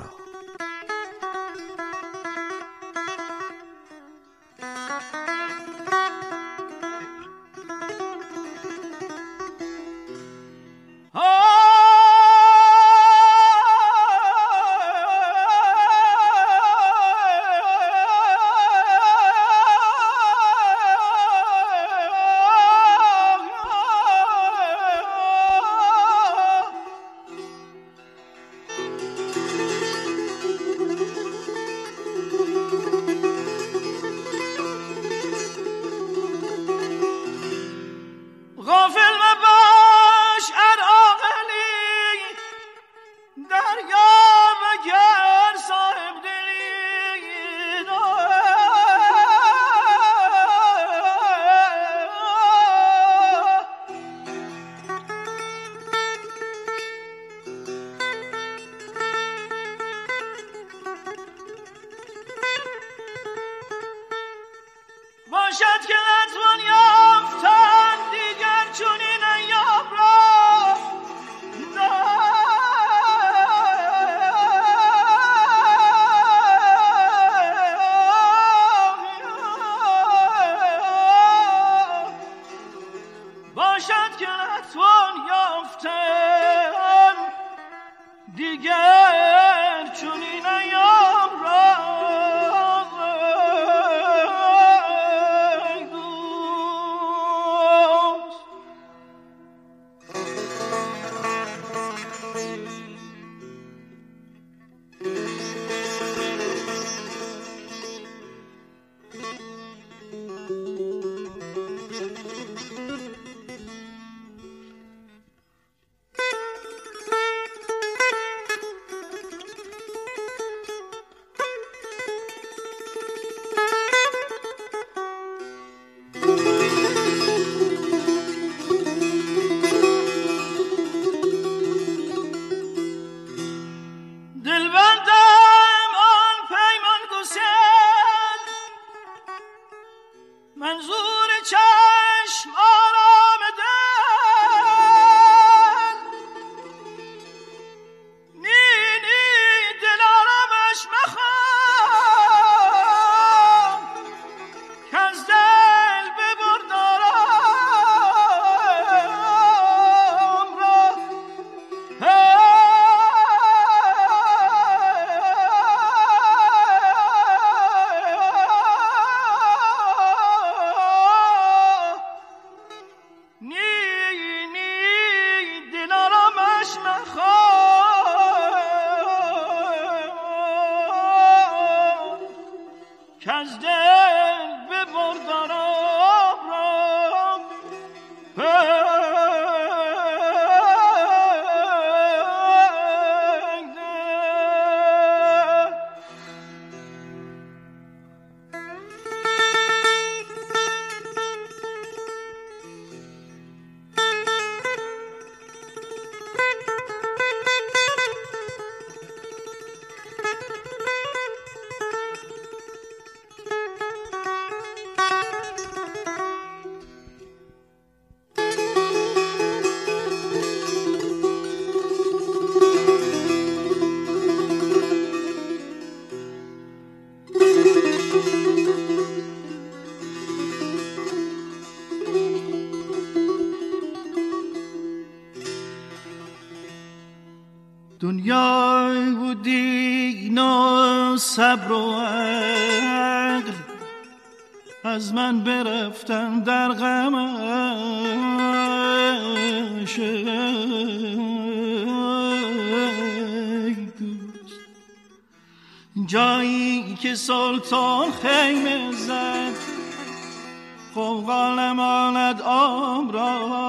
برفتن در غمش جایی که سلطان خیمه زد قوقال ماند آب را.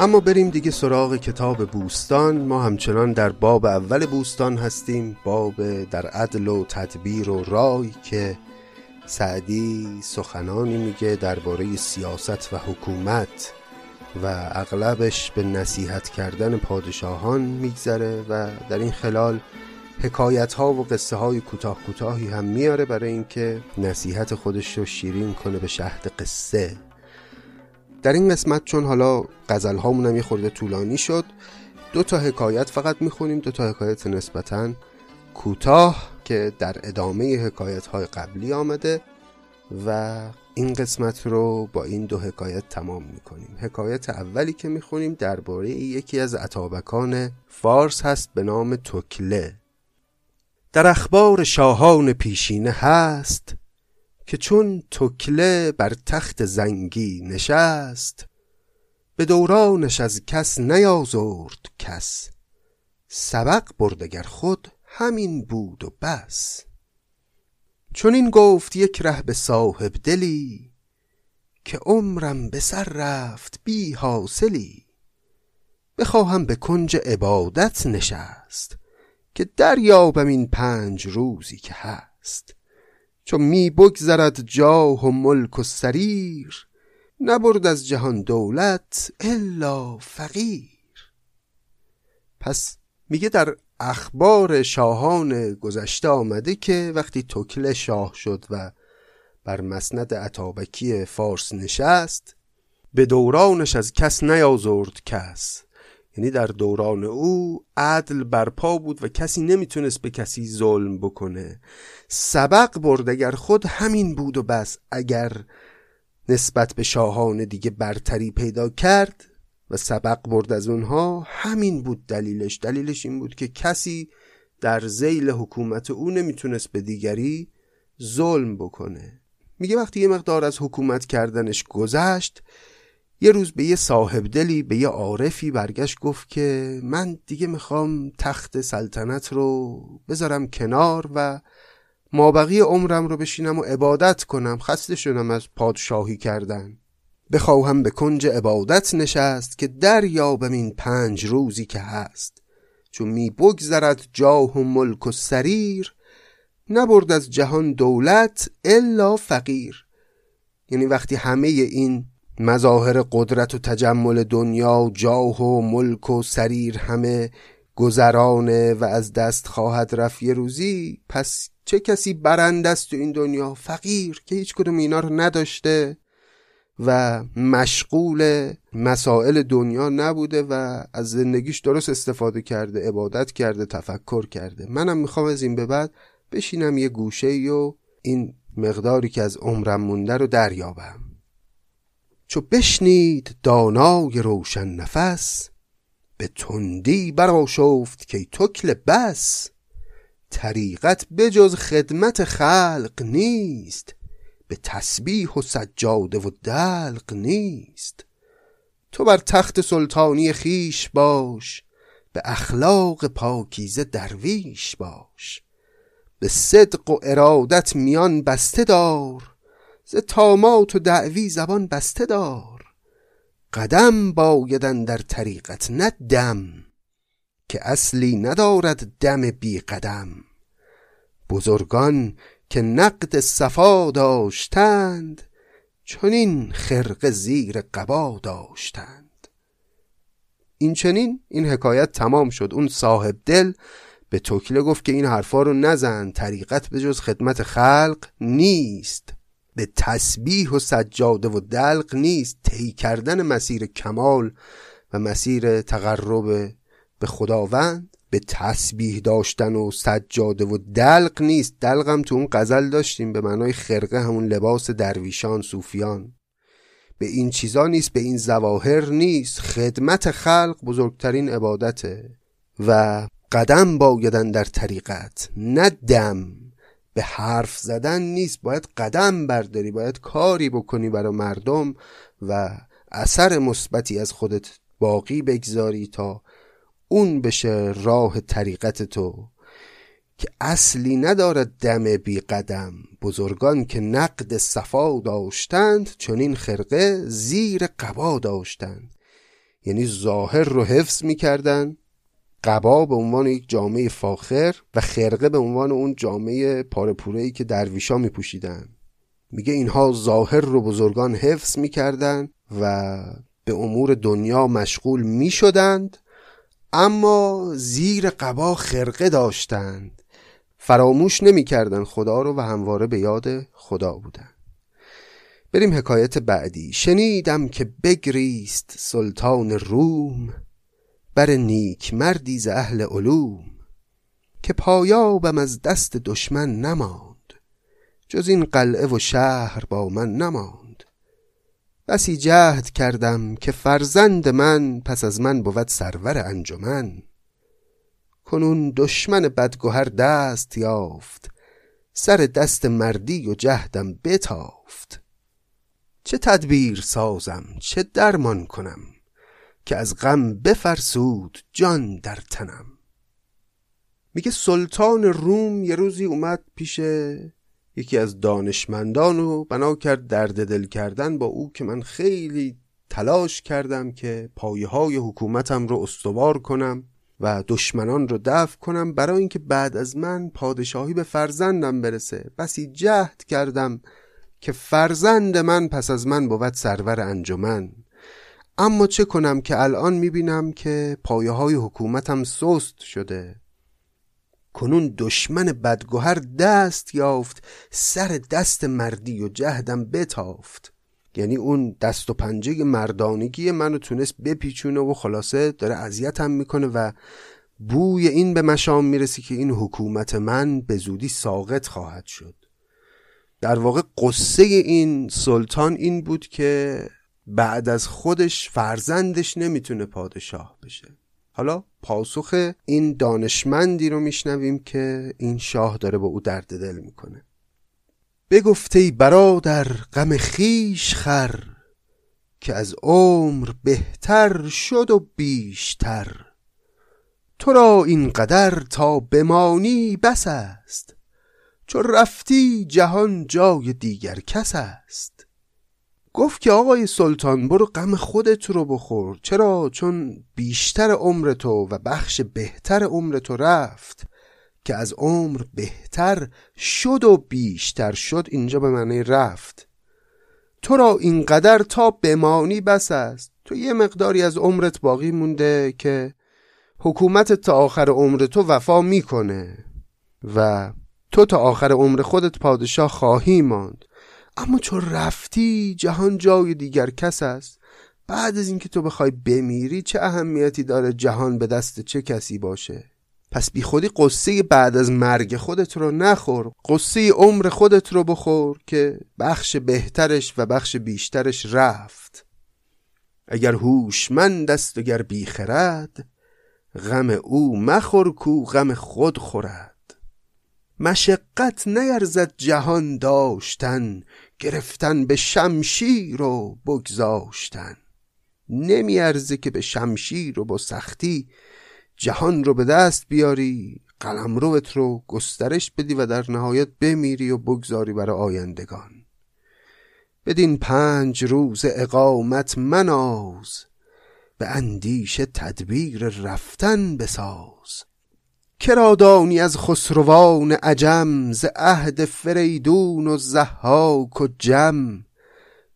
اما بریم دیگه سراغ کتاب بوستان. ما همچنان در باب اول بوستان هستیم باب در عدل و تدبیر و رای که سعدی سخنانی میگه درباره سیاست و حکومت و اغلبش به نصیحت کردن پادشاهان میگذره و در این خلال حکایت ها و قصه های کوتاه کوتاهی هم میاره برای اینکه نصیحت خودش رو شیرین کنه به شهد قصه. در این قسمت چون حالا غزل هامون هم یه خورده طولانی شد دو تا حکایت فقط می‌خونیم دو تا حکایت نسبتا کوتاه که در ادامه حکایت های قبلی آمده و این قسمت رو با این دو حکایت تمام می‌کنیم. حکایت اولی که می‌خونیم درباره یکی از عطابکان فارس هست به نام توکله. در اخبار شاهان پیشینه هست که چون تکله بر تخت زنگی نشست به دورانش از کس نیازرد کس. سبق بردگر خود همین بود و بس. چون این گفت یک ره به صاحب دلی که عمرم به سر رفت بی حاصلی. بخواهم به کنج عبادت نشست که دریابم این پنج روزی که هست. چون می بگذرد جاه و ملک و سریر نبرد از جهان دولت الا فقیر. پس میگه در اخبار شاهان گذشته آمده که وقتی توکل شاه شد و بر مسند عطابکی فارس نشست به دورانش از کس نیازرد کس. یعنی در دوران او عدل برپا بود و کسی نمی‌تونست به کسی ظلم بکنه. سبق برد اگر خود همین بود و بس. اگر نسبت به شاهان دیگه برتری پیدا کرد و سبق برد از اونها همین بود دلیلش. دلیلش این بود که کسی در زیل حکومت او نمی‌تونست به دیگری ظلم بکنه. میگه وقتی یه مقدار از حکومت کردنش گذشت یه روز به یه صاحب دلی به یه عارفی برگشت گفت که من دیگه می‌خوام تخت سلطنت رو بذارم کنار و مابقی عمرم رو بشینم و عبادت کنم خسته شدم از پادشاهی کردن. بخواهم به کنج عبادت نشست که دریابم این پنج روزی که هست. چون می بگذرد جاه و ملک و سریر نبرد از جهان دولت الا فقیر. یعنی وقتی همه این مظاهر قدرت و تجمل دنیا جاه و ملک و سریر همه گذرانه و از دست خواهد رفت. یه روزی پس چه کسی برنده است تو این دنیا؟ فقیر که هیچ کدوم اینا رو نداشته و مشغول مسائل دنیا نبوده و از زندگیش درست استفاده کرده عبادت کرده تفکر کرده. منم می‌خوام از این به بعد بشینم یه گوشه و این مقداری که از عمرم مونده رو دریابم. چو بشنید دانای روشن نفس به تندی براشفت که تکل بس. طریقت بجز خدمت خلق نیست به تسبیح و سجاده و دلق نیست. تو بر تخت سلطانی خیش باش به اخلاق پاکیزه درویش باش. به صدق و ارادت میان بسته دار ز تامات و دعوی زبان بسته دار. قدم بایدن در طریقت نه دم که اصلی ندارد دم بی قدم. بزرگان که نقد صفا داشتند چنین خرق زیر قبا داشتند. این چنین؟ این حکایت تمام شد. اون صاحب دل به توکله گفت که این حرفا رو نزن. طریقت به جز خدمت خلق نیست. به تسبیح و سجاده و دلق نیست. طی کردن مسیر کمال و مسیر تقرب به خداوند به تسبیح داشتن و سجاده و دلق نیست. دلقم تو اون غزل داشتیم به معنای خرقه همون لباس درویشان صوفیان. به این چیزا نیست به این زواهر نیست. خدمت خلق بزرگترین عبادته و قدم بایدن در طریقت نه دم. به حرف زدن نیست. باید قدم برداری باید کاری بکنی برای مردم و اثر مثبتی از خودت باقی بگذاری تا اون بشه راه طریقت تو. که اصلی ندارد دم بی قدم. بزرگان که نقد صفا داشتند چون این خرقه زیر قبا داشتند. یعنی ظاهر رو حفظ می‌کردن قبا به عنوان یک جامعه فاخر و خرقه به عنوان اون جامعه پارپوره ای که درویشا می پوشیدن میگه اینها ظاهر رو بزرگان حفظ می‌کردن و به امور دنیا مشغول می شدند اما زیر قبا خرقه داشتند. فراموش نمی‌کردند خدا رو و همواره به یاد خدا بودند بریم حکایت بعدی. شنیدم که بگریست سلطان روم بر نیک مردی ز اهل علوم که پایابم از دست دشمن نماند جز این قلعه و شهر با من نماند. بسی جهد کردم که فرزند من پس از من بود سرور انجمن. کنون دشمن بدگهر دست یافت سر دست مردی و جهدم بتافت. چه تدبیر سازم چه درمان کنم؟ که از غم بفرسود جان در تنم. میگه سلطان روم یه روزی اومد پیش یکی از دانشمندان و بنا کرد درد دل کردن با او که من خیلی تلاش کردم که پایه های حکومتم رو استوار کنم و دشمنان رو دفع کنم برای اینکه بعد از من پادشاهی به فرزندم برسه. بسی جهد کردم که فرزند من پس از من بود سرور انجمن. اما چه کنم که الان می‌بینم که پایه های حکومتم سست شده. کنون دشمن بدگوهر دست یافت سر دست مردی و جهدم بتافت. یعنی اون دست و پنجه مردانگی منو تونست بپیچونه و خلاصه داره اذیتم می‌کنه و بوی این به مشام می‌رسی که این حکومت من به زودی ساقط خواهد شد. در واقع قصه این سلطان این بود که بعد از خودش فرزندش نمی‌تونه پادشاه بشه. حالا پاسخ این دانشمندی رو میشنویم که این شاه داره با او درد دل می‌کنه. بگفته برادر غم خیش خر که از عمر بهتر شد و بیشتر. تو را این قدر تا بمانی بس است چو رفتی جهان جای دیگر کس است. گفت که آقای سلطان برو غم خودت رو بخور. چرا؟ چون بیشتر عمر تو و بخش بهتر عمر تو رفت که از عمر بهتر شد و بیشتر شد اینجا به معنی رفت. تو را اینقدر تا بمانی بس است. تو یه مقداری از عمرت باقی مونده که حکومت تا آخر عمر تو وفا می‌کنه و تو تا آخر عمر خودت پادشاه خواهی ماند. اما چون رفتی جهان جای دیگر کس است. بعد از اینکه تو بخوای بمیری چه اهمیتی داره جهان به دست چه کسی باشه؟ پس بی خودی قصه بعد از مرگ خودت رو نخور. قصه عمر خودت رو بخور که بخش بهترش و بخش بیشترش رفت. اگر هوشمند است اگر بیخرد غم او مخور کو غم خود خورد. مشقت نیرزد جهان داشتن گرفتن به شمشیر و بگذاشتن. نمیارزه که به شمشیر و با سختی جهان رو به دست بیاری قلمروت رو گسترش بدی و در نهایت بمیری و بگذاری برای آیندگان. بدین پنج روز اقامت مناز به اندیش تدبیر رفتن بساز. کرادانی از خسروان عجم ز عهد فریدون و زحاک و جم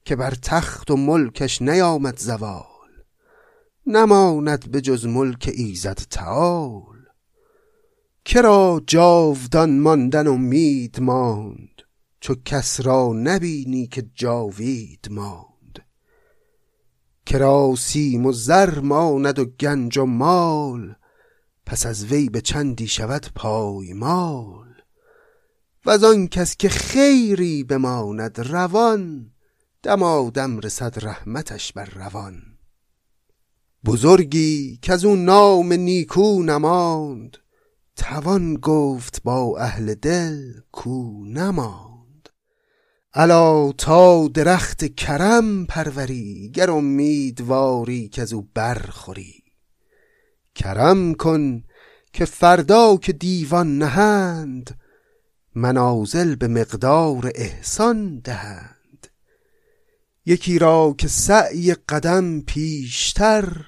که بر تخت و ملکش نیامد زوال نماند به جز ملک ایزد تعال. کرا جاودان ماندن امید ماند چو کس را نبینی که جاوید ماند. کرا سیم و زر ماند و گنج و مال پس از وی به چندی شود پایمال. و آن کس که خیری بماند روان دمادم رسد رحمتش بر روان. بزرگی که از اون نام نیکو نماند توان گفت با اهل دل کو نماند. الا تا درخت کرم پروری گر امیدواری که از او برخوری. کرم کن که فردا که دیوان نهند منازل به مقدار احسان دهند. یکی را که سعی قدم پیشتر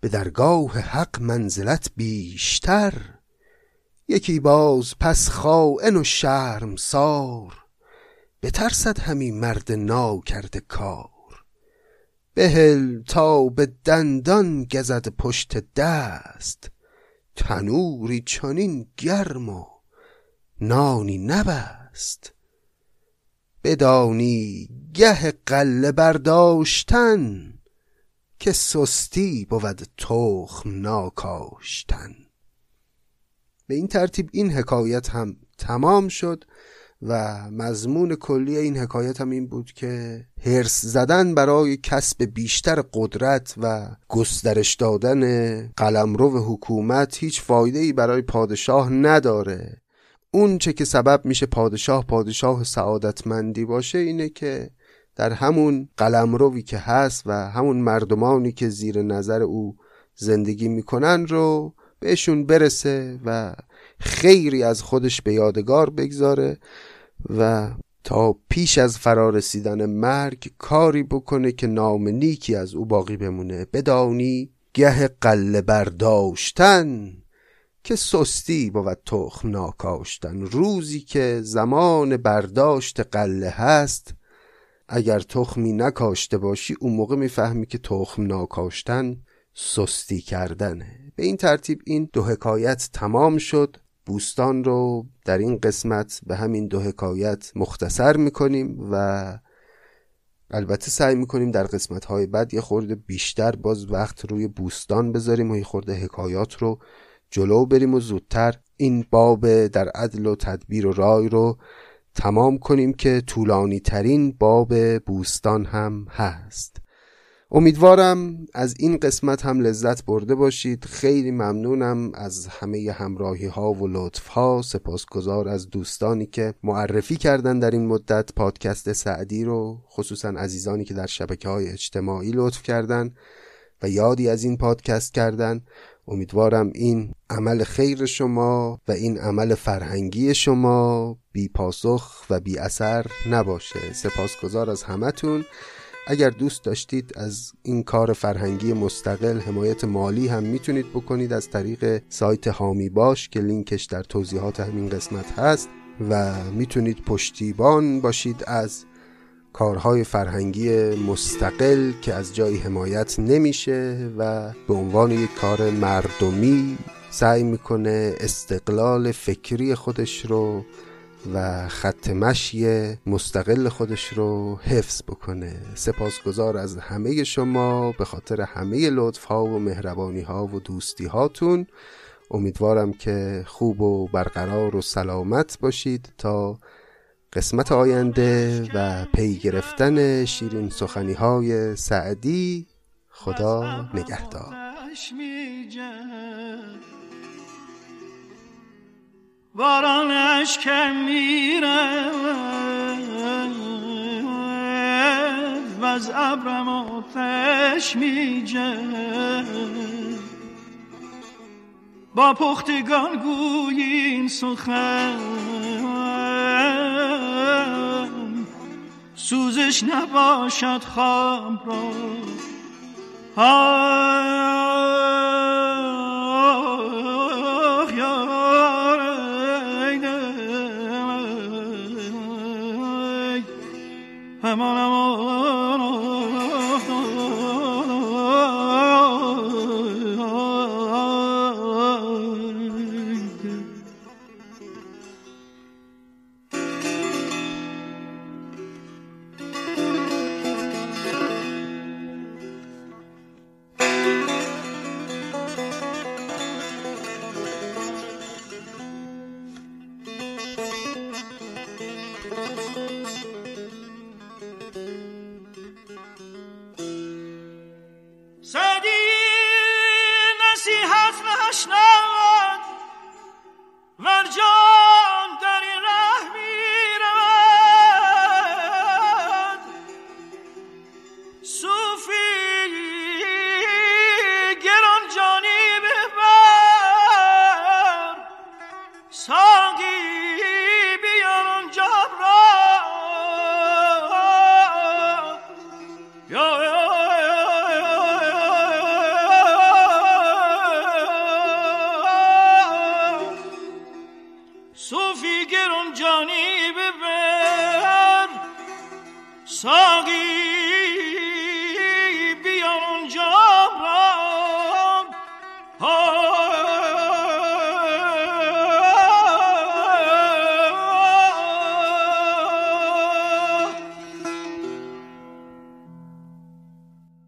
به درگاه حق منزلت بیشتر. یکی باز پس خائن و شرمسار بترسد همی مرد ناکرده کرده کار. بهل تا به دندان گزد پشت دست. تنوری چنین گرم و نانی نبست. بدانی گه قله برداشتن که سستی بود تخم ناکاشتن. به این ترتیب این حکایت هم تمام شد. و مضمون کلی این حکایت هم این بود که هرس زدن برای کسب بیشتر قدرت و گسترش دادن قلمرو حکومت هیچ فایده ای برای پادشاه نداره. اون چه که سبب میشه پادشاه پادشاه سعادتمندی باشه اینه که در همون قلمروی که هست و همون مردمانی که زیر نظر او زندگی می‌کنن رو بهشون برسه و خیری از خودش به یادگار بگذاره و تا پیش از فرارسیدن مرگ کاری بکنه که نام نیکی از او باقی بمونه. بدانی گه قله برداشتن که سستی بود تخم ناکاشتن. روزی که زمان برداشت قله هست اگر تخمی نکاشته باشی اون موقع می‌فهمی که تخم ناکاشتن سستی کردنه. به این ترتیب این دو حکایت تمام شد. بوستان رو در این قسمت به همین دو حکایت مختصر می‌کنیم و البته سعی می‌کنیم در قسمت های بعد یه خورده بیشتر باز وقت روی بوستان بذاریم و یه خورده حکایات رو جلو بریم و زودتر این باب در عدل و تدبیر و رای رو تمام کنیم که طولانی ترین باب بوستان هم هست. امیدوارم از این قسمت هم لذت برده باشید. خیلی ممنونم از همه همراهی ها و لطف ها سپاسگزار از دوستانی که معرفی کردن در این مدت. پادکست سعدی رو خصوصا عزیزانی که در شبکه های اجتماعی لطف کردن و یادی از این پادکست کردن. امیدوارم این عمل خیر شما و این عمل فرهنگی شما بی پاسخ و بی اثر نباشه. سپاسگزار از همتون. اگر دوست داشتید از این کار فرهنگی مستقل حمایت مالی هم می‌تونید بکنید از طریق سایت هامی باش که لینکش در توضیحات همین قسمت هست و می‌تونید پشتیبان باشید از کارهای فرهنگی مستقل که از جایی حمایت نمیشه و به عنوان یک کار مردمی سعی می‌کنه استقلال فکری خودش رو و خط مشی مستقل خودش رو حفظ بکنه. سپاسگزار از همه شما به خاطر همه لطف ها و مهربانی ها و دوستی هاتون امیدوارم که خوب و برقرار و سلامت باشید تا قسمت آینده و پی گرفتن شیرین سخنی های سعدی. خدا نگهدار. بارانش کم میره و از ابرم آتش میجه با پختگان گویین سخن سوزش نباشد خام را